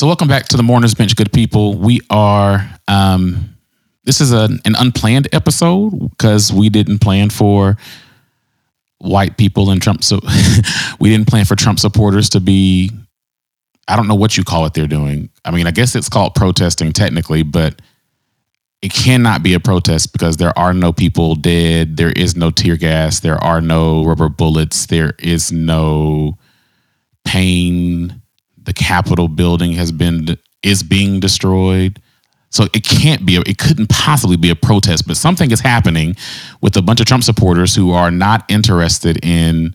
So, welcome back to the Mourners Bench, good people. We are, um, this is a, an unplanned episode because we didn't plan for white people and Trump. So, we didn't plan for Trump supporters to be, I don't know what you call it they're doing. I mean, I guess it's called protesting technically, but it cannot be a protest because there are no people dead. There is no tear gas. There are no rubber bullets. There is no pain the Capitol building has been is being destroyed. So it can't be, a, it couldn't possibly be a protest, but something is happening with a bunch of Trump supporters who are not interested in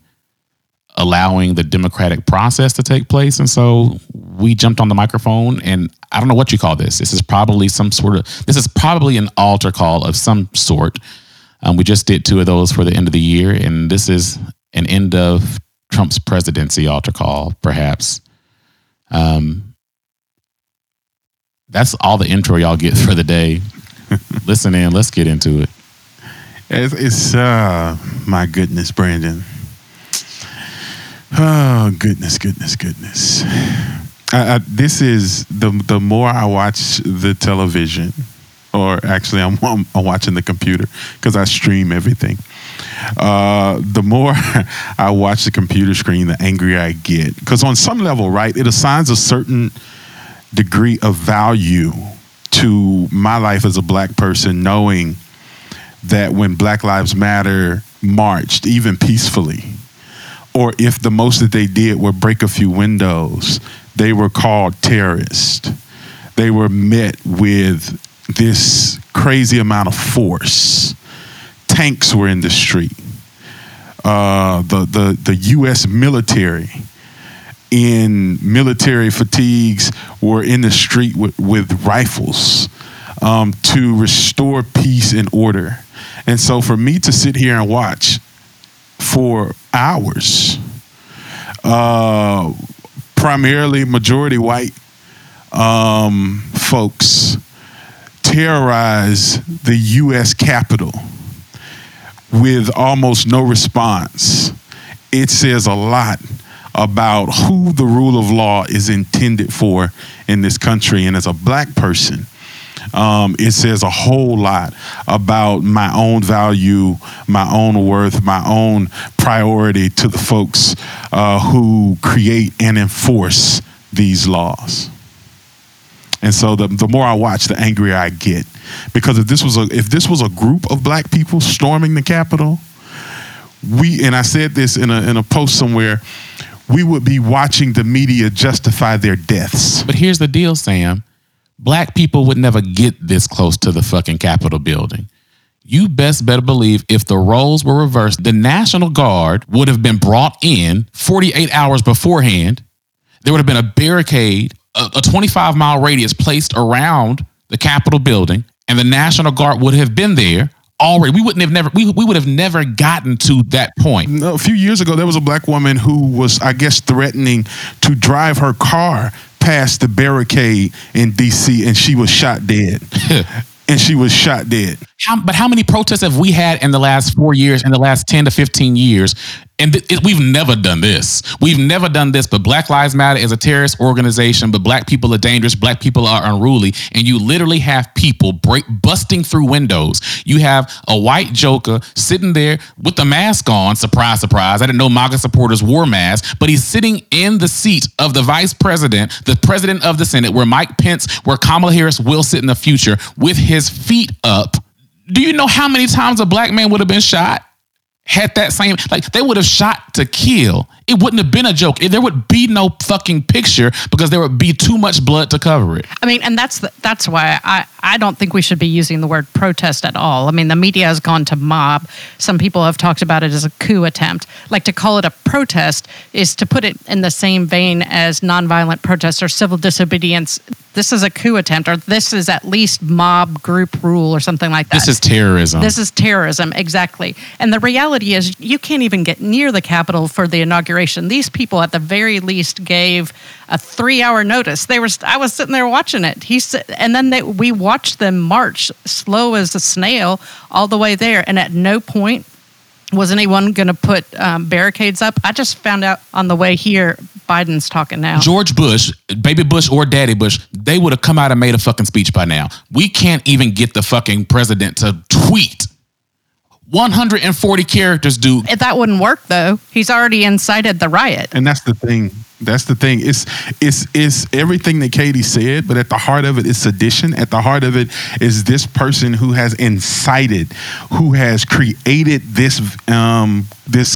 allowing the democratic process to take place. And so we jumped on the microphone and I don't know what you call this. This is probably some sort of, this is probably an altar call of some sort. Um, we just did two of those for the end of the year. And this is an end of Trump's presidency altar call, perhaps. Um, that's all the intro y'all get for the day. Listen in. Let's get into it. It's, it's uh, my goodness, Brandon. Oh goodness, goodness, goodness. I, I, this is the the more I watch the television, or actually, I'm, I'm, I'm watching the computer because I stream everything. Uh, the more I watch the computer screen, the angrier I get. Because on some level, right, it assigns a certain degree of value to my life as a black person, knowing that when Black Lives Matter marched, even peacefully, or if the most that they did were break a few windows, they were called terrorists. They were met with this crazy amount of force tanks were in the street. Uh, the, the, the U.S. military in military fatigues were in the street with, with rifles um, to restore peace and order. And so for me to sit here and watch for hours, uh, primarily majority white um, folks terrorize the U.S. Capitol with almost no response, it says a lot about who the rule of law is intended for in this country. And as a black person, um, it says a whole lot about my own value, my own worth, my own priority to the folks uh, who create and enforce these laws. And so the, the more I watch, the angrier I get. Because if this was a if this was a group of black people storming the Capitol, we and I said this in a in a post somewhere, we would be watching the media justify their deaths. But here's the deal, Sam. Black people would never get this close to the fucking Capitol building. You best better believe if the roles were reversed, the National Guard would have been brought in 48 hours beforehand. There would have been a barricade a, a 25 mile radius placed around the Capitol building, and the National Guard would have been there already. We wouldn't have never we, we would have never gotten to that point. A few years ago, there was a black woman who was, I guess, threatening to drive her car past the barricade in D.C. and she was shot dead. and she was shot dead. How, but how many protests have we had in the last four years, in the last 10 to 15 years? And th- it, we've never done this. We've never done this, but Black Lives Matter is a terrorist organization, but black people are dangerous. Black people are unruly. And you literally have people break, busting through windows. You have a white joker sitting there with the mask on. Surprise, surprise. I didn't know MAGA supporters wore masks, but he's sitting in the seat of the vice president, the president of the Senate, where Mike Pence, where Kamala Harris will sit in the future with his feet up. Do you know how many times a black man would have been shot? Had that same like they would have shot to kill. It wouldn't have been a joke. There would be no fucking picture because there would be too much blood to cover it. I mean, and that's the, that's why I I don't think we should be using the word protest at all. I mean, the media has gone to mob. Some people have talked about it as a coup attempt. Like to call it a protest is to put it in the same vein as nonviolent protest or civil disobedience this is a coup attempt or this is at least mob group rule or something like that. This is terrorism. This is terrorism, exactly. And the reality is, you can't even get near the Capitol for the inauguration. These people, at the very least, gave a three-hour notice. They were. I was sitting there watching it. He said, and then they, we watched them march slow as a snail all the way there, and at no point Was anyone going to put um, barricades up? I just found out on the way here, Biden's talking now. George Bush, baby Bush or daddy Bush, they would have come out and made a fucking speech by now. We can't even get the fucking president to tweet. 140 characters, dude. That wouldn't work though. He's already incited the riot. And that's the thing. That's the thing. It's it's it's everything that Katie said, but at the heart of it is sedition. At the heart of it is this person who has incited, who has created this um, this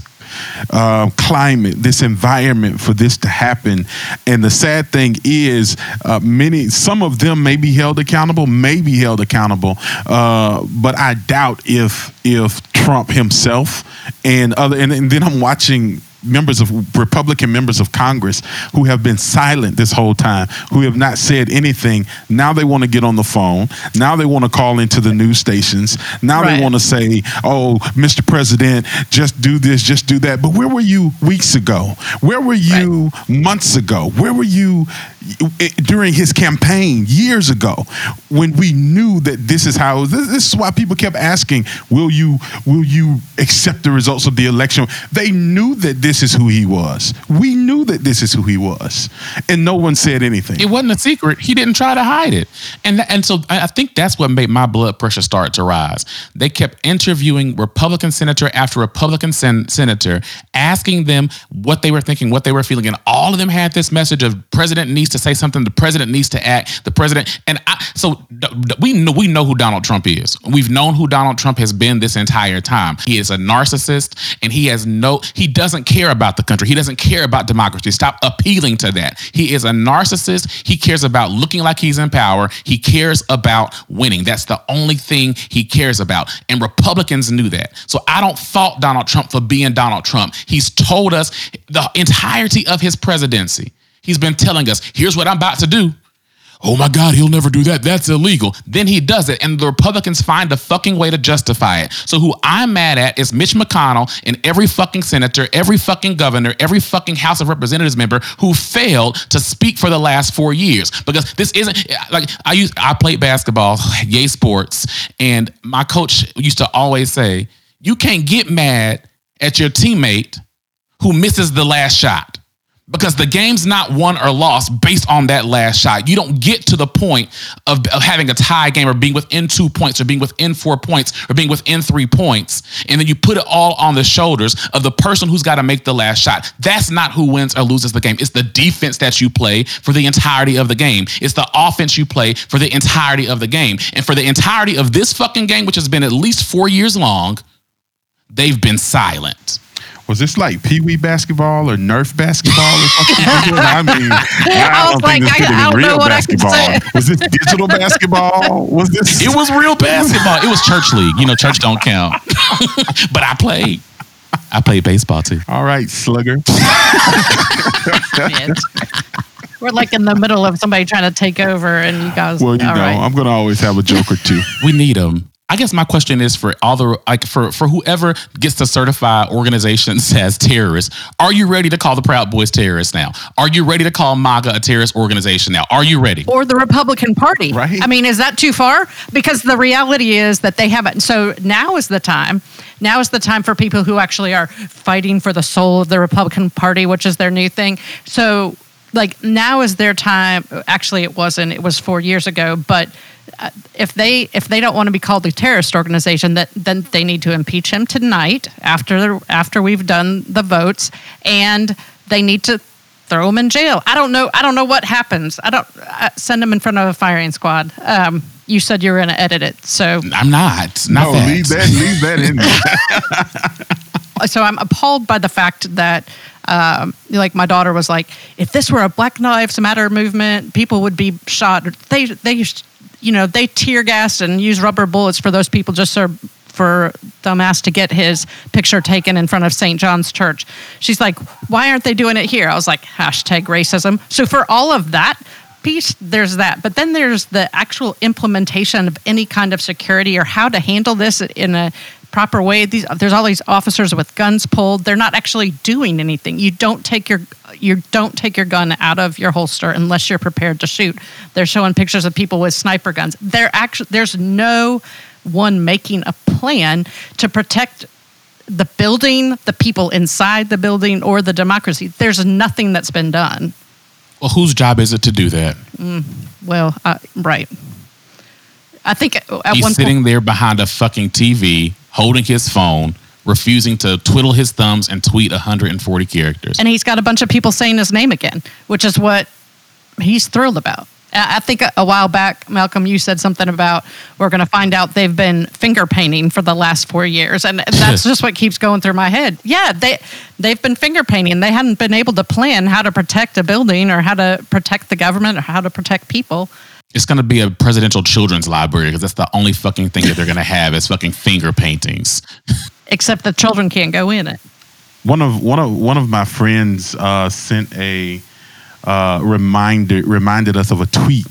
uh, climate, this environment for this to happen. And the sad thing is, uh, many, some of them may be held accountable, may be held accountable, uh, but I doubt if if Trump himself and other, and, and then I'm watching members of Republican members of Congress who have been silent this whole time, who have not said anything. Now they want to get on the phone. Now they want to call into the news stations. Now right. they want to say, "Oh, Mr. President, just do this, just do that." But where were you weeks ago? Where were you right. months ago? Where were you eh, during his campaign years ago when we knew that this is how this, this is why people kept asking will you will you accept the results of the election they knew that this is who he was we knew that this is who he was and no one said anything it wasn't a secret he didn't try to hide it and and so i think that's what made my blood pressure start to rise they kept interviewing republican senator after republican sen- senator asking them what they were thinking what they were feeling and all of them had this message of president needs to say something, the president needs to act. The president and I, so we know we know who Donald Trump is. We've known who Donald Trump has been this entire time. He is a narcissist, and he has no. He doesn't care about the country. He doesn't care about democracy. Stop appealing to that. He is a narcissist. He cares about looking like he's in power. He cares about winning. That's the only thing he cares about. And Republicans knew that. So I don't fault Donald Trump for being Donald Trump. He's told us the entirety of his presidency He's been telling us, here's what I'm about to do. Oh my God, he'll never do that. That's illegal. Then he does it, and the Republicans find a fucking way to justify it. So, who I'm mad at is Mitch McConnell and every fucking senator, every fucking governor, every fucking House of Representatives member who failed to speak for the last four years. Because this isn't like I used, I played basketball, yay sports, and my coach used to always say, You can't get mad at your teammate who misses the last shot because the game's not won or lost based on that last shot. You don't get to the point of, of, having a tie game or being within two points or being within four points or being within three points. And then you put it all on the shoulders of the person who's got to make the last shot. That's not who wins or loses the game. It's the defense that you play for the entirety of the game. It's the offense you play for the entirety of the game. And for the entirety of this fucking game, which has been at least four years long, they've been silent was this like Pee Wee basketball or Nerf basketball or something? I mean, I, I don't like, think this I, I real basketball. Was this digital basketball? Was this? It was real basketball. It was church league. You know, church don't count. but I played. I played baseball too. All right, slugger. We're like in the middle of somebody trying to take over, and you guys. Well, you know, right. I'm going to always have a joke or two. we need them. I guess my question is for all the like for for whoever gets to certify organizations as terrorists, are you ready to call the Proud Boys terrorists now? Are you ready to call MAGA a terrorist organization now? Are you ready? Or the Republican Party? Right. I mean, is that too far? Because the reality is that they haven't. So now is the time. Now is the time for people who actually are fighting for the soul of the Republican Party, which is their new thing. So like now is their time. Actually, it wasn't. It was four years ago, but if they if they don't want to be called a terrorist organization, that then they need to impeach him tonight after after we've done the votes, and they need to throw him in jail. I don't know. I don't know what happens. I don't uh, send him in front of a firing squad. Um, you said you were going to edit it, so I'm not. not no, that. leave that. Leave that in. There. so I'm appalled by the fact that um, like my daughter was like, if this were a Black Lives Matter movement, people would be shot. They they you know they tear gas and use rubber bullets for those people just so for dumbass to get his picture taken in front of St. John's Church. She's like, why aren't they doing it here? I was like, hashtag racism. So for all of that piece, there's that. But then there's the actual implementation of any kind of security or how to handle this in a proper way. These, there's all these officers with guns pulled. They're not actually doing anything. You don't take your you don't take your gun out of your holster unless you're prepared to shoot. They're showing pictures of people with sniper guns. There actually there's no one making a plan to protect the building, the people inside the building, or the democracy. There's nothing that's been done. Well, whose job is it to do that? Well, uh, right. I think at He's one sitting point, there behind a fucking TV, holding his phone, refusing to twiddle his thumbs and tweet 140 characters. and he's got a bunch of people saying his name again, which is what he's thrilled about. I think a, a while back, Malcolm, you said something about we're going to find out they've been finger painting for the last four years, and that's just what keeps going through my head. Yeah, they they've been finger painting. They hadn't been able to plan how to protect a building or how to protect the government or how to protect people. It's going to be a presidential children's library because that's the only fucking thing that they're going to have is fucking finger paintings. Except the children can't go in it. one of one of one of my friends uh, sent a uh, reminder reminded us of a tweet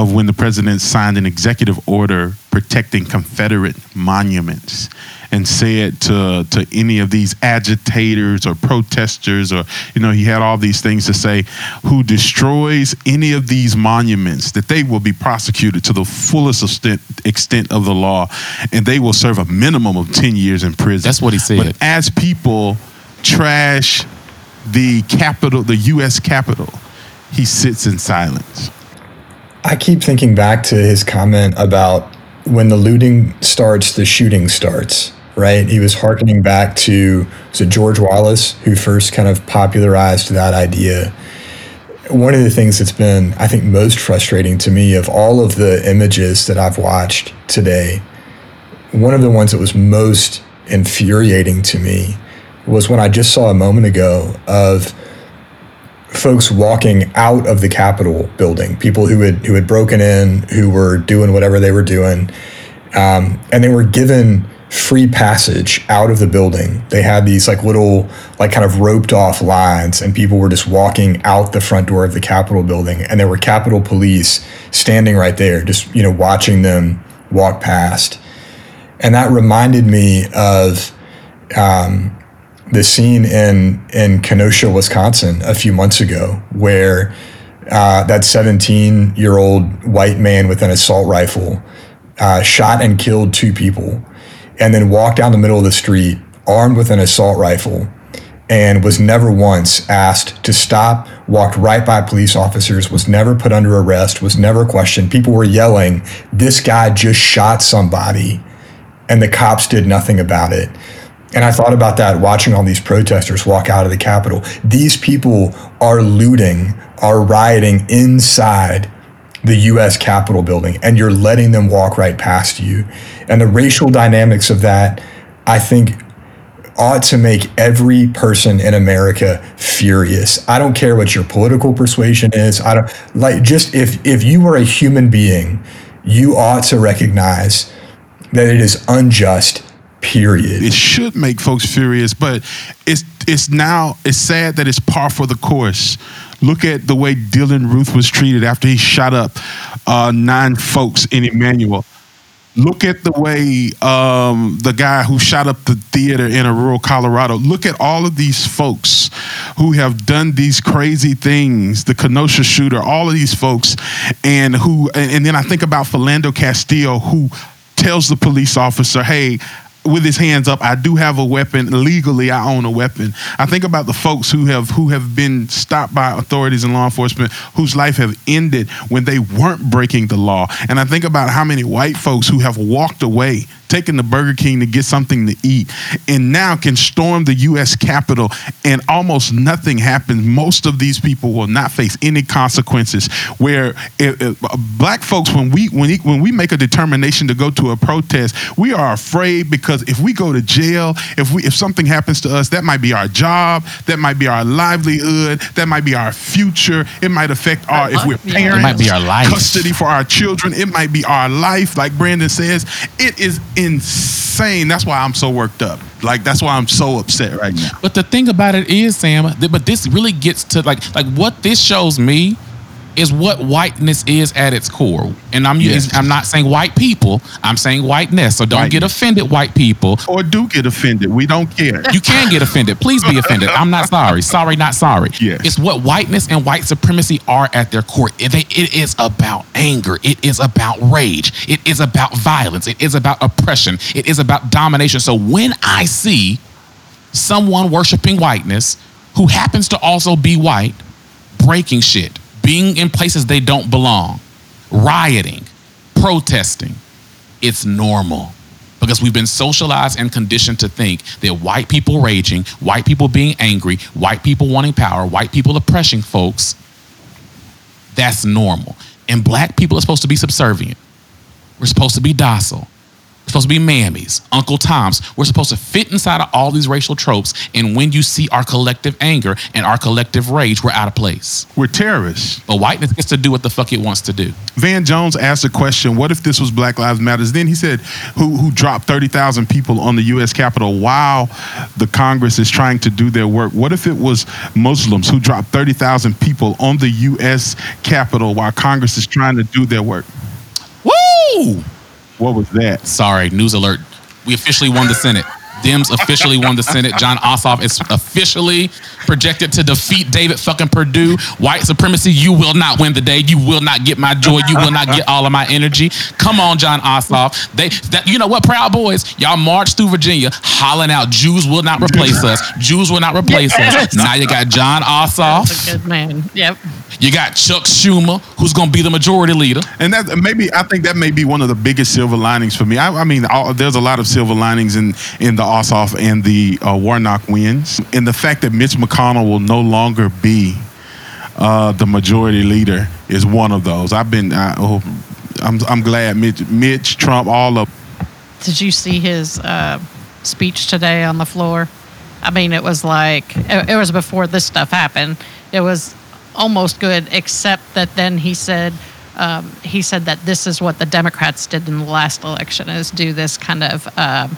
of when the president signed an executive order protecting Confederate monuments and said to to any of these agitators or protesters or you know he had all these things to say who destroys any of these monuments that they will be prosecuted to the fullest extent, extent of the law and they will serve a minimum of 10 years in prison That's what he said. but as people trash the Capitol, the U.S. Capitol, he sits in silence. I keep thinking back to his comment about when the looting starts, the shooting starts, right? He was hearkening back to was George Wallace who first kind of popularized that idea. One of the things that's been, I think, most frustrating to me of all of the images that I've watched today, one of the ones that was most infuriating to me was when I just saw a moment ago of folks walking out of the Capitol building, people who had who had broken in, who were doing whatever they were doing, um, and they were given free passage out of the building. They had these like little like kind of roped off lines, and people were just walking out the front door of the Capitol building, and there were Capitol police standing right there, just you know watching them walk past, and that reminded me of the scene in in Kenosha, Wisconsin, a few months ago, where uh, that 17 year old white man with an assault rifle uh, shot and killed two people, and then walked down the middle of the street armed with an assault rifle, and was never once asked to stop. Walked right by police officers, was never put under arrest, was never questioned. People were yelling, "This guy just shot somebody," and the cops did nothing about it. And I thought about that watching all these protesters walk out of the Capitol. These people are looting, are rioting inside the US Capitol building, and you're letting them walk right past you. And the racial dynamics of that, I think, ought to make every person in America furious. I don't care what your political persuasion is. I don't like just if if you are a human being, you ought to recognize that it is unjust period. It should make folks furious, but it's it's now it's sad that it's par for the course. Look at the way Dylann Roof was treated after he shot up uh, nine folks in Emanuel. Look at the way um, the guy who shot up the theater in Aurora, Colorado. Look at all of these folks who have done these crazy things. The Kenosha shooter, all of these folks, and who, and, then I think about Philando Castillo, who tells the police officer, "Hey." With his hands up, I do have a weapon. Legally, I own a weapon. I think about the folks who have who have been stopped by authorities and law enforcement whose life have ended when they weren't breaking the law. And I think about how many white folks who have walked away, taken to Burger King to get something to eat, and now can storm the U.S. Capitol and almost nothing happens. Most of these people will not face any consequences. Where if, if, black folks, when we when, when we make a determination to go to a protest, we are afraid because if we go to jail, if we if something happens to us, that might be our job, that might be our livelihood, that might be our future. It might affect our if we're parents, It might be our life. custody for our children. It might be our life, like Brandon says. It is insane. That's why I'm so worked up. Like that's why I'm so upset right mm. now. But the thing about it is, Sam, but this really gets to like like what this shows me is what whiteness is at its core. And I'm Yes. I'm not saying white people, I'm saying whiteness. So don't get offended, white people. Or do get offended. We don't care. You can get offended. Please be offended. I'm not sorry. Sorry, not sorry. Yes. It's what whiteness and white supremacy are at their core. It, it is about anger. It is about rage. It is about violence. It is about oppression. It is about domination. So when I see someone worshiping whiteness who happens to also be white, breaking shit, being in places they don't belong, rioting, protesting, it's normal because we've been socialized and conditioned to think that white people raging, white people being angry, white people wanting power, white people oppressing folks, that's normal. And black people are supposed to be subservient. We're supposed to be docile. Supposed to be mammies, Uncle Toms. We're supposed to fit inside of all these racial tropes. And when you see our collective anger and our collective rage, we're out of place. We're terrorists. But whiteness gets to do what the fuck it wants to do. Van Jones asked a question, what if this was Black Lives Matters? Then he said, who, who dropped 30,000 people on the U.S. Capitol while the Congress is trying to do their work? What if it was Muslims who dropped 30,000 people on the U.S. Capitol while Congress is trying to do their work? Woo! What was that? Sorry, news alert. We officially won the Senate. Dems officially won the Senate. Jon Ossoff is officially projected to defeat David fucking Perdue. White supremacy, you will not win the day. You will not get my joy. You will not get all of my energy. Come on, Jon Ossoff. They, that, you know what, Proud Boys, y'all march through Virginia, hollering out, Jews will not replace us. Jews will not replace us. Now you got Jon That's a Ossoff. good man. Yep. You got Chuck Schumer, who's gonna be the majority leader. And that maybe I think that may be one of the biggest silver linings for me. I, I mean, all, there's a lot of silver linings in in the Ossoff and the uh, Warnock wins, and the fact that Mitch McConnell will no longer be uh, the majority leader is one of those. I've been, I, oh, I'm I'm glad Mitch, Mitch Trump, all of Did you see his uh, speech today on the floor? I mean, it was like it, it was before this stuff happened. It was almost good, except that then he said um, he said that this is what the Democrats did in the last election: is do this kind of uh,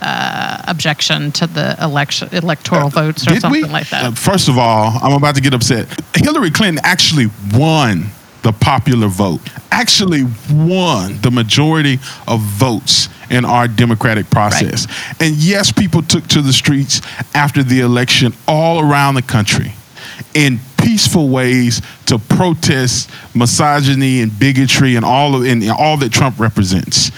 uh, objection to the election electoral votes or something we? like that. Uh, first of all, I'm about to get upset. Hillary Clinton actually won the popular vote. Actually won the majority of votes in our democratic process. And yes, people took to the streets after the election all around the country in peaceful ways to protest misogyny and bigotry and all of and all that Trump represents.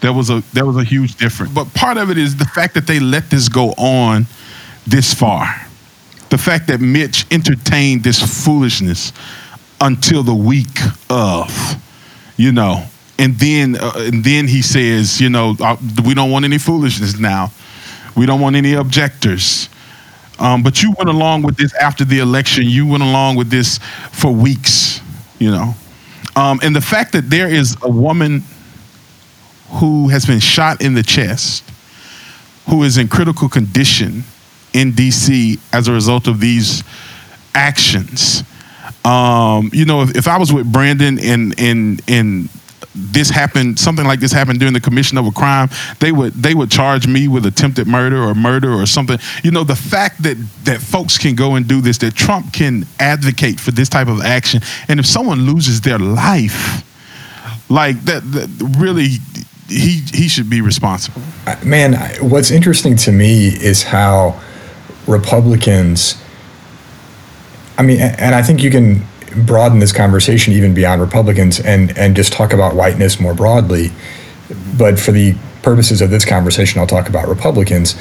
There was a there was a huge difference. But part of it is the fact that they let this go on this far. The fact that Mitch entertained this foolishness until the week of, you know, and then uh, and then he says, you know, uh, we don't want any foolishness now. We don't want any objectors. Um, but you went along with this after the election. You went along with this for weeks, you know. Um, and the fact that there is a woman who has been shot in the chest, who is in critical condition in DC as a result of these actions. Um, you know, if, if I was with Brandon and and and this happened, something like this happened during the commission of a crime, they would they would charge me with attempted murder or murder or something. You know, the fact that that folks can go and do this, that Trump can advocate for this type of action, and if someone loses their life, like that, that really, he he should be responsible. Man, what's interesting to me is how Republicans, I mean, and I think you can broaden this conversation even beyond Republicans and, and just talk about whiteness more broadly. But for the purposes of this conversation, I'll talk about Republicans,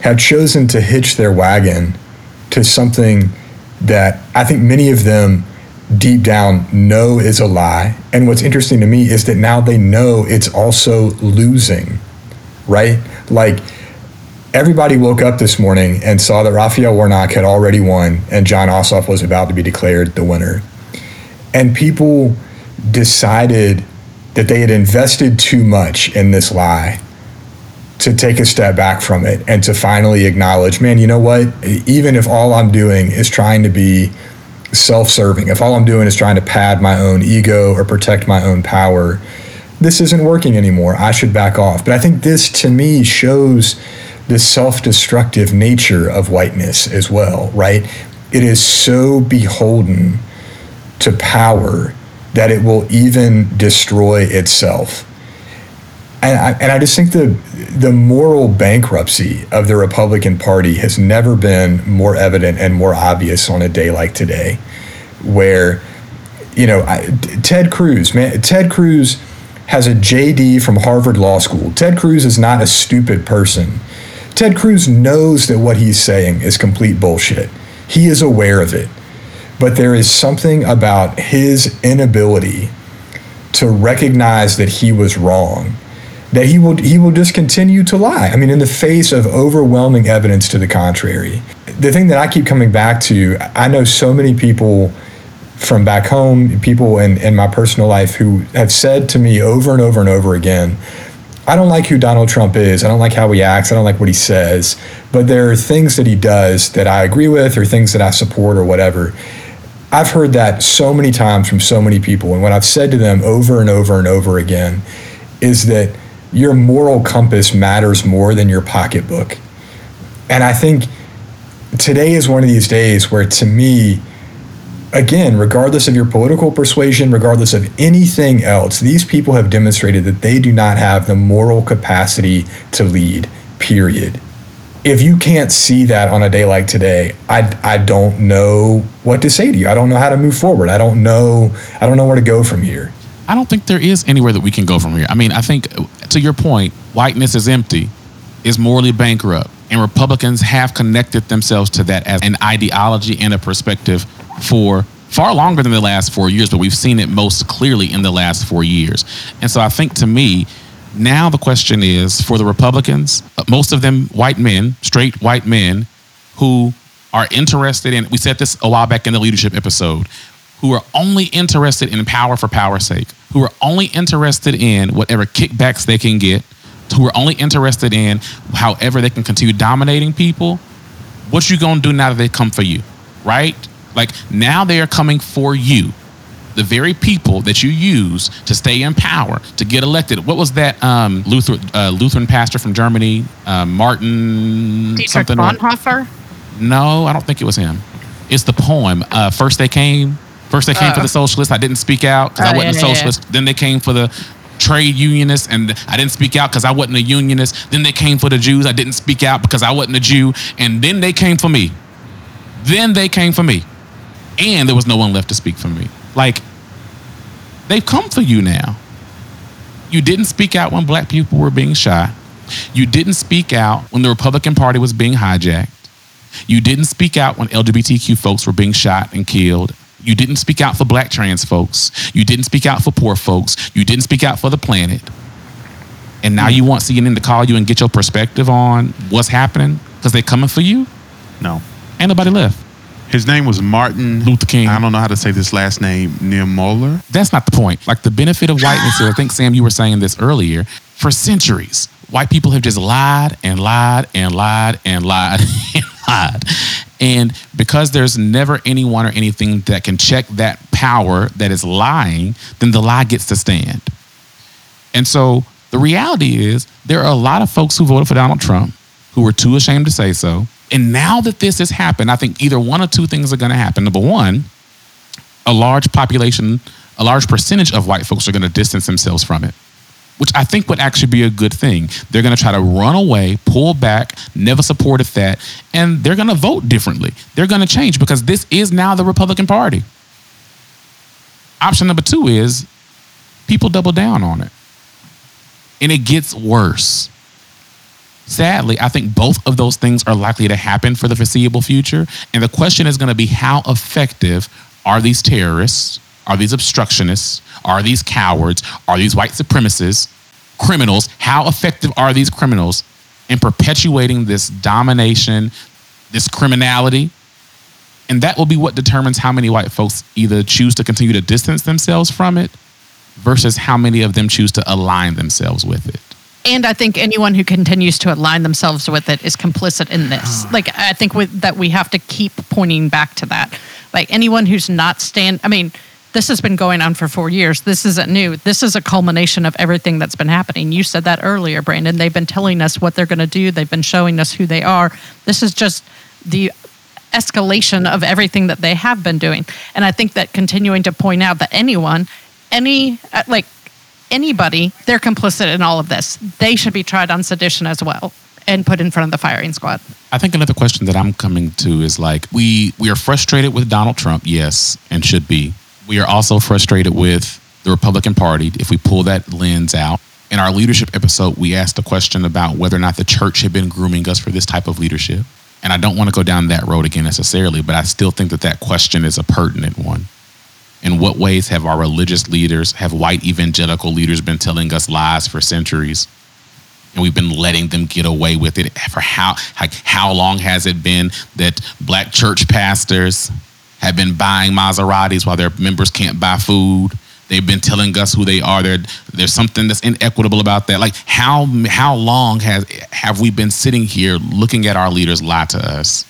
have chosen to hitch their wagon to something that I think many of them deep down know is a lie. And what's interesting to me is that now they know it's also losing, right? Like everybody woke up this morning and saw that Raphael Warnock had already won and Jon Ossoff was about to be declared the winner. And people decided that they had invested too much in this lie to take a step back from it and to finally acknowledge, man, you know what? Even if all I'm doing is trying to be self serving, if all I'm doing is trying to pad my own ego or protect my own power, this isn't working anymore. I should back off. But I think this to me shows the self destructive nature of whiteness as well, right? It is so beholden to power that it will even destroy itself. And I, and I just think the the moral bankruptcy of the Republican Party has never been more evident and more obvious on a day like today, where, you know, I, Ted Cruz, man, Ted Cruz has a JD from Harvard Law School. Ted Cruz is not a stupid person. Ted Cruz knows that what he's saying is complete bullshit. He is aware of it. But there is something about his inability to recognize that he was wrong that he will he will just continue to lie. I mean, in the face of overwhelming evidence to the contrary. The thing that I keep coming back to, I know so many people from back home, people in, in my personal life who have said to me over and over and over again, I don't like who Donald Trump is. I don't like how he acts. I don't like what he says. But there are things that he does that I agree with or things that I support or whatever. I've heard that so many times from so many people. And what I've said to them over and over and over again is that your moral compass matters more than your pocketbook. And I think today is one of these days where, to me, again, regardless of your political persuasion, regardless of anything else, these people have demonstrated that they do not have the moral capacity to lead, period. If you can't see that on a day like today, I, I don't know what to say to you. I don't know how to move forward. I don't know I don't know where to go from here. I don't think there is anywhere that we can go from here. I mean, I think to your point, whiteness is empty, is morally bankrupt, and Republicans have connected themselves to that as an ideology and a perspective for far longer than the last four years, but we've seen it most clearly in the last four years. And so I think to me, now the question is for the Republicans, uh, most of them white men, straight white men, who are interested in, we said this a while back in the leadership episode, who are only interested in power for power's sake, who are only interested in whatever kickbacks they can get, who are only interested in however they can continue dominating people. What you gonna do now that they come for you, right? Like now they are coming for you, the very people that you use to stay in power to get elected. What was that um, Luther, uh, Lutheran pastor from Germany, uh, Martin Dietrich something? Bonhoeffer. No, I don't think it was him. It's the poem. Uh, First they came. First they came for the socialists. I didn't speak out because I Oh, wasn't yeah, a yeah, yeah. socialist. Then they came for the trade unionists, and I didn't speak out because I wasn't a unionist. Then they came for the Jews. I didn't speak out because I wasn't a Jew. And then they came for me. Then they came for me, and there was no one left to speak for me. Like they've come for you now. You didn't speak out when black people were being shot. You didn't speak out when the Republican Party was being hijacked. You didn't speak out when LGBTQ folks were being shot and killed. You didn't speak out for black trans folks. You didn't speak out for poor folks. You didn't speak out for the planet. And now you want CNN to call you and get your perspective on what's happening because they're coming for you? No. Ain't nobody left. His name was Martin Luther King. I don't know how to say this last name. Niemöller. That's not the point. Like the benefit of whiteness here, I think, Sam, you were saying this earlier. For centuries, white people have just lied and lied and lied and lied and lied. And because there's never anyone or anything that can check that power that is lying, then the lie gets to stand. And so the reality is there are a lot of folks who voted for Donald Trump who were too ashamed to say so. And now that this has happened, I think either one or two things are going to happen. Number one, a large population, a large percentage of white folks are going to distance themselves from it, which I think would actually be a good thing. They're going to try to run away, pull back, never supported that, and they're going to vote differently. They're going to change because this is now the Republican Party. Option number two is people double down on it, and it gets worse. Sadly, I think both of those things are likely to happen for the foreseeable future. And the question is going to be how effective are these terrorists? Are these obstructionists? Are these cowards? Are these white supremacists? Criminals? How effective are these criminals in perpetuating this domination, this criminality? And that will be what determines how many white folks either choose to continue to distance themselves from it versus how many of them choose to align themselves with it. And I think anyone who continues to align themselves with it is complicit in this. Like I think with, that we have to keep pointing back to that. Like anyone who's not stand. I mean, this has been going on for four years. This isn't new. This is a culmination of everything that's been happening. You said that earlier, Brandon. They've been telling us what they're going to do. They've been showing us who they are. This is just the escalation of everything that they have been doing. And I think that continuing to point out that anyone, any, uh, like anybody, they're complicit in all of this. They should be tried on sedition as well and put in front of the firing squad. I think another question that I'm coming to is like we we are frustrated with Donald Trump, yes, and should be. We are also frustrated with the Republican Party if we pull that lens out. In our leadership episode, we asked a question about whether or not the church had been grooming us for this type of leadership. And I don't want to go down that road again necessarily, but I still think that that question is a pertinent one. In what ways have our religious leaders, have white evangelical leaders been telling us lies for centuries? And we've been letting them get away with it for how like how long has it been that black church pastors have been buying Maseratis while their members can't buy food? They've been telling us who they are. There, there's something that's inequitable about that. Like how how long has have we been sitting here looking at our leaders lie to us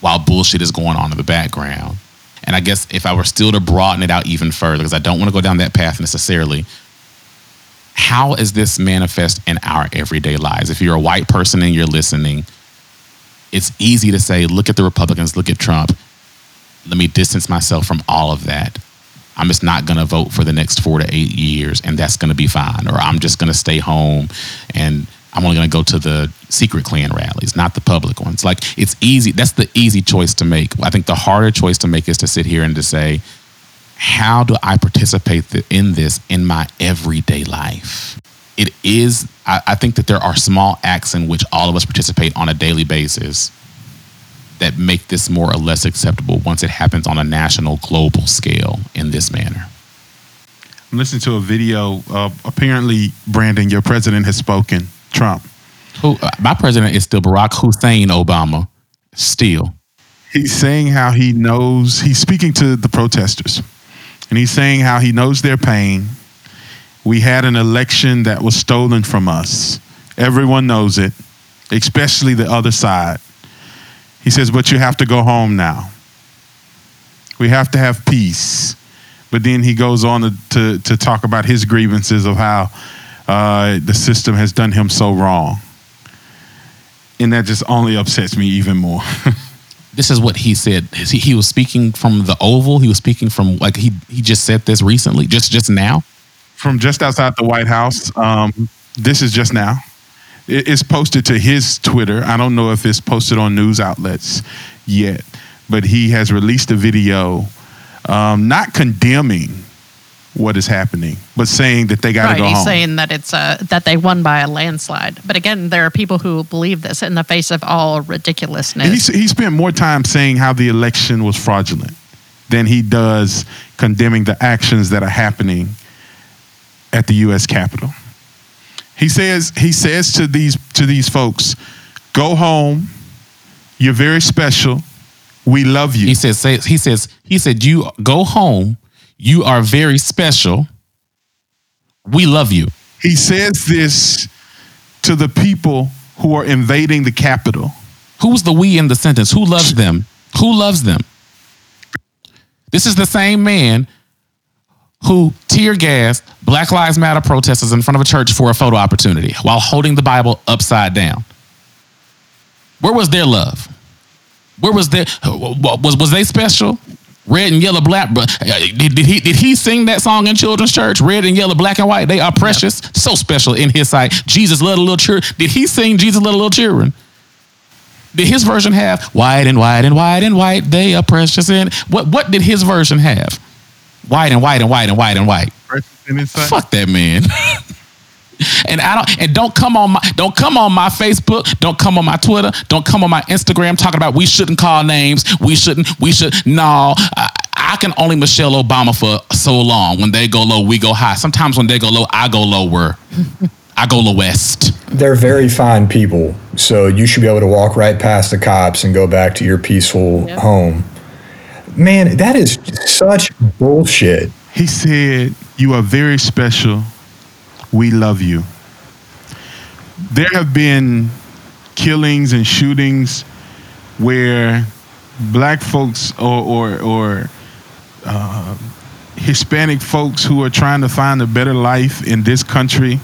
while bullshit is going on in the background? And I guess if I were still to broaden it out even further, because I don't want to go down that path necessarily, how is this manifest in our everyday lives? If you're a white person and you're listening, it's easy to say, look at the Republicans, look at Trump. Let me distance myself from all of that. I'm just not going to vote for the next four to eight years, and that's going to be fine. Or I'm just going to stay home and I'm only going to go to the secret Klan rallies, not the public ones. Like it's easy. That's the easy choice to make. I think the harder choice to make is to sit here and to say, how do I participate in this in my everyday life? It is, I, I think that there are small acts in which all of us participate on a daily basis that make this more or less acceptable once it happens on a national, global scale in this manner. I'm listening to a video. Uh, apparently, Brandon, your president has spoken. Trump. Who? My president is still Barack Hussein Obama. Still. He's saying how he knows. He's speaking to the protesters, and he's saying how he knows their pain. We had an election that was stolen from us. Everyone knows it, especially the other side. He says, but you have to go home now. We have to have peace. But then he goes on to, to, to talk about his grievances of how uh, the system has done him so wrong. And that just only upsets me even more. this is what he said. He, he was speaking from the Oval. He was speaking from like he he just said this recently, just just now. From just outside the White House. Um, this is just now. It's posted to his Twitter. I don't know if it's posted on news outlets yet, but he has released a video, um, not condemning what is happening, but saying that they got to right, go he's home. saying that it's a, that they won by a landslide. But again, there are people who believe this in the face of all ridiculousness. He, he spent more time saying how the election was fraudulent than he does condemning the actions that are happening at the U.S. Capitol. He says he says to these to these folks, "Go home. You're very special. We love you." He says say, he says he said you go home. You are very special. We love you. He says this to the people who are invading the Capitol. Who's the we in the sentence? Who loves them? Who loves them? This is the same man who tear gassed Black Lives Matter protesters in front of a church for a photo opportunity while holding the Bible upside down. Where was their love? Where was their was was they special? Red and yellow, black. But uh, did, did he did he sing that song in children's church? Red and yellow, black and white. They are precious, so special in His sight. Jesus loved little children. Did he sing Jesus loved little children? Did his version have white and white and white and white? They are precious. In what what did his version have? White and white and white and white and white. Fuck that man. and I don't and don't come on my don't come on my Facebook, don't come on my Twitter, don't come on my Instagram talking about we shouldn't call names, we shouldn't, we should no. I, I can only Michelle Obama for so long. When they go low, we go high. Sometimes when they go low, I go lower. I go low west. They're very fine people, so you should be able to walk right past the cops and go back to your peaceful yep. home. Man, that is such bullshit. He said, You are very special. We love you. There have been killings and shootings where black folks or, or, or uh, Hispanic folks who are trying to find a better life in this country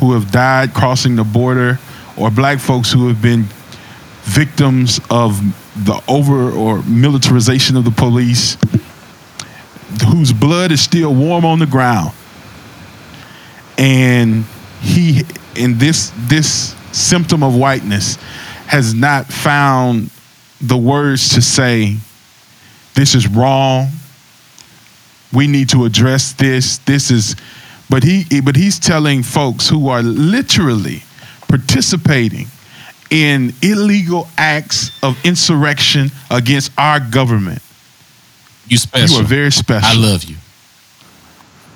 who have died crossing the border, or black folks who have been victims of the over or militarization of the police, whose blood is still warm on the ground. And he in this this symptom of whiteness has not found the words to say this is wrong. We need to address this. This is but he but he's telling folks who are literally participating in illegal acts of insurrection against our government. You special. You are very special. I love you.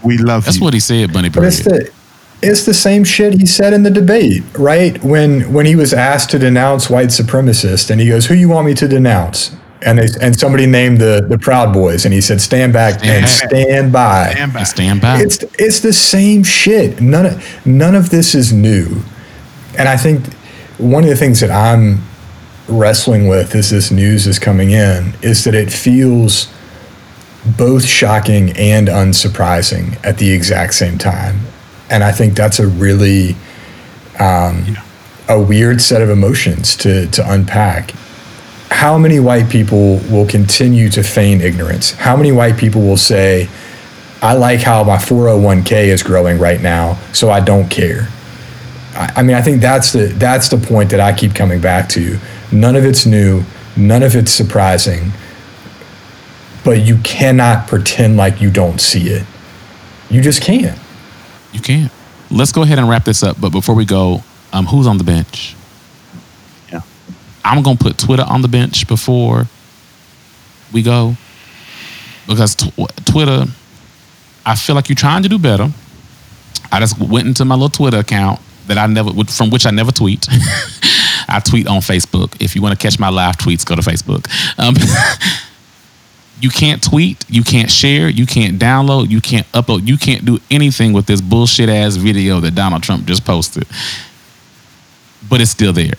We love That's you. what he said, Bunny But it's the it's the same shit he said in the debate, right? When when he was asked to denounce white supremacists, and he goes, "Who you want me to denounce?" And they and somebody named the the Proud Boys, and he said, "Stand back Stand and back. stand by." Stand by. Stand by. It's it's the same shit. None of none of this is new, and I think one of the things that I'm wrestling with as this news is coming in is that it feels both shocking and unsurprising at the exact same time, and I think that's a really um, a weird set of emotions to to unpack. How many white people will continue to feign ignorance? How many white people will say, I like how my 401k is growing right now, so I don't care. I, I mean, I think that's the that's the point that I keep coming back to. None of it's new, none of it's surprising, but you cannot pretend like you don't see it. You just can't. You can't. Let's go ahead and wrap this up. But before we go, um, who's on the bench? Yeah. I'm gonna put Twitter on the bench before we go because tw- Twitter. I feel like you're trying to do better. I just went into my little Twitter account that I never, from which I never tweet. I tweet on Facebook. If you want to catch my live tweets, go to Facebook. Um, you can't tweet, you can't share, you can't download, you can't upload, you can't do anything with this bullshit ass video that Donald Trump just posted. But it's still there.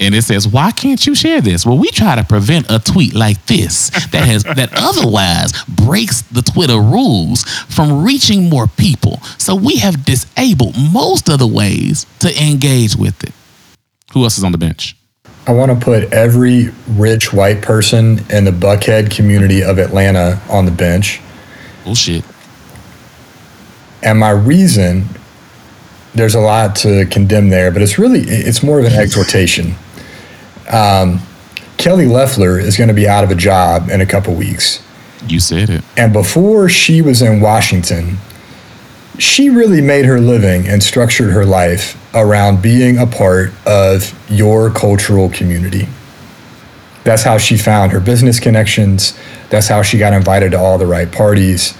And it says, "Why can't you share this?" Well, we try to prevent a tweet like this that has that otherwise breaks the Twitter rules from reaching more people. So we have disabled most of the ways to engage with it. Who else is on the bench? I want to put every rich white person in the Buckhead community of Atlanta on the bench. Bullshit. And my reason, there's a lot to condemn there, but it's really, it's more of an exhortation. Um, Kelly Loeffler is going to be out of a job in a couple weeks. You said it. And before she was in Washington, she really made her living and structured her life around being a part of your cultural community. That's how she found her business connections. That's how she got invited to all the right parties.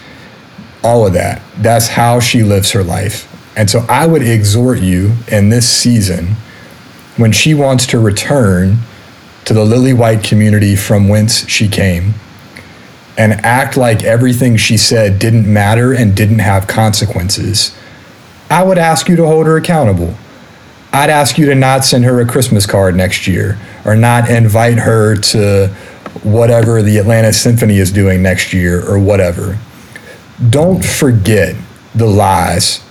All of that. That's how she lives her life. And so I would exhort you in this season when she wants to return to the lily white community from whence she came and act like everything she said didn't matter and didn't have consequences, I would ask you to hold her accountable. I'd ask you to not send her a Christmas card next year or not invite her to whatever the Atlanta Symphony is doing next year or whatever. Don't forget the lies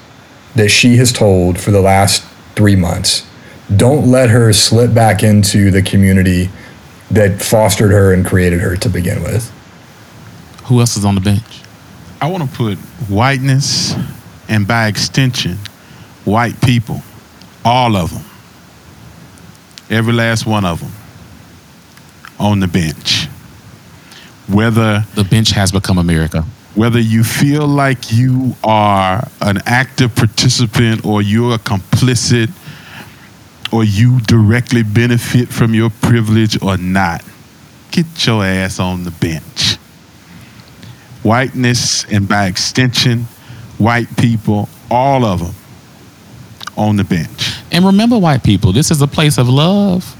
that she has told for the last three months. Don't let her slip back into the community that fostered her and created her to begin with. Who else is on the bench? I want to put whiteness and by extension, white people, all of them, every last one of them, on the bench. Whether The bench has become America. whether you feel like you are an active participant or you're a complicit or you directly benefit from your privilege or not, get your ass on the bench. Whiteness and by extension, white people, all of them on the bench. And remember, white people, this is a place of love.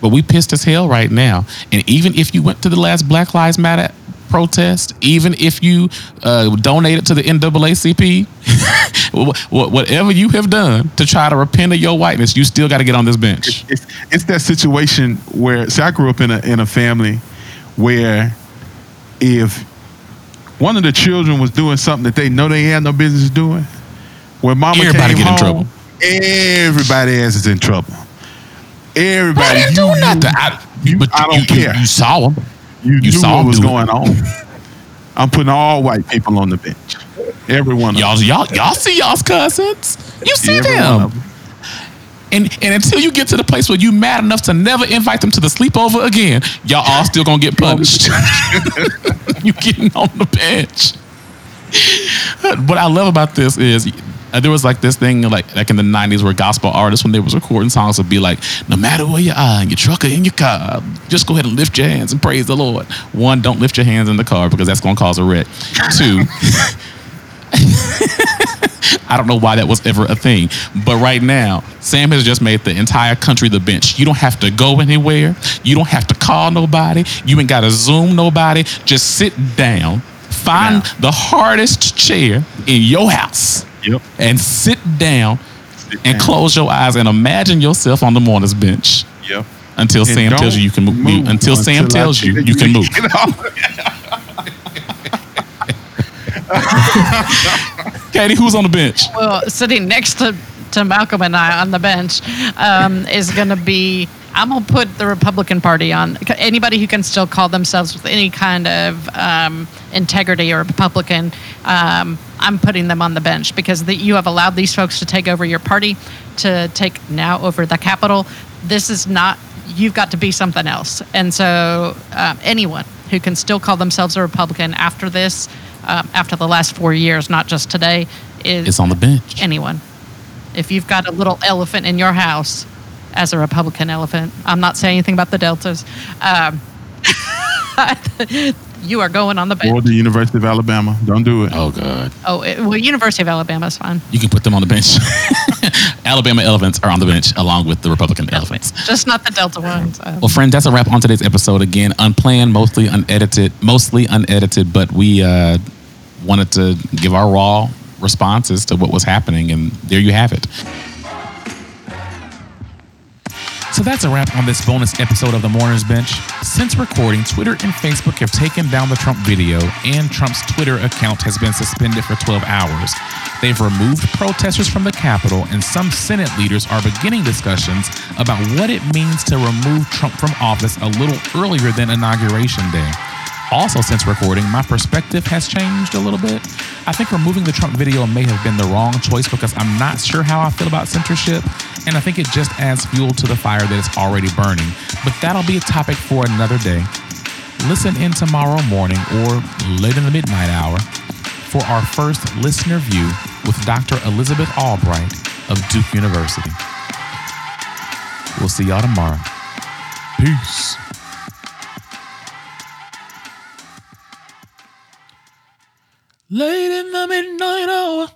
But we pissed as hell right now. And even if you went to the last Black Lives Matter protest, even if you uh, donated to the NAACP, wh- wh- whatever you have done to try to repent of your whiteness, you still got to get on this bench. it's, it's that situation where see I grew up in a in a family where if one of the children was doing something that they know they had no business doing, when mama Everybody came get in trouble. Everybody else is in trouble. Everybody, you do nothing. I, you- but I you, don't you, care. you saw him. You, You knew saw what was do it. going on. I'm putting all white people on the bench. Everyone. Y'all, y'all, y'all see y'all's cousins. You see. Every them. One of them. And and until you get to the place where you mad enough to never invite them to the sleepover again, y'all all still gonna get punished. you getting on the bench. what I love about this is uh, there was like this thing like like in the '90s where gospel artists when they was recording songs would be like, no matter where you are in your truck or in your car, just go ahead and lift your hands and praise the Lord. One, don't lift your hands in the car because that's gonna cause a wreck. Two. I don't know why that was ever a thing. But right now, Sam has just made the entire country the bench. You don't have to go anywhere. You don't have to call nobody. You ain't got to Zoom nobody. Just sit down, find down. the hardest chair in your house Yep. and sit down and down. close your eyes and imagine yourself on the mourner's bench Yep. until And Sam tells you you can move. move until Sam until I tells you you can move. Katie, who's on the bench? well, sitting next to, to Malcolm and I on the bench um, is going to be. I'm gonna put the Republican Party on. Anybody who can still call themselves with any kind of um, integrity or Republican, um, I'm putting them on the bench because the, you have allowed these folks to take over your party, to take now over the Capitol. This is not. You've got to be something else. And so, um, anyone who can still call themselves a Republican after this, um, after the last four years, not just today, is It's on the bench. anyone. If you've got a little elephant in your house, as a Republican elephant, I'm not saying anything about the deltas. Um, you are going on the bench. Or the University of Alabama. Don't do it. Oh God. Oh, it, well, University of Alabama is fine. You can put them on the bench. Alabama elephants are on the bench along with the Republican elephants. Just not the Delta ones. Um, Well, friend, that's a wrap on today's episode. Again, unplanned, mostly unedited, mostly unedited, but we uh, wanted to give our raw responses to what was happening, and there you have it. So that's a wrap on this bonus episode of the Mourners Bench. Since recording, Twitter and Facebook have taken down the Trump video, and Trump's Twitter account has been suspended for 12 hours. They've removed protesters from the Capitol, and some Senate leaders are beginning discussions about what it means to remove Trump from office a little earlier than Inauguration Day. Also, since recording, my perspective has changed a little bit. I think removing the Trump video may have been the wrong choice because I'm not sure how I feel about censorship, and I think it just adds fuel to the fire that is already burning. But that'll be a topic for another day. Listen in tomorrow morning or late in the midnight hour for our first listener view with Dr. Elizabeth Albright of Duke University. We'll see y'all tomorrow. Peace. Late in the midnight hour.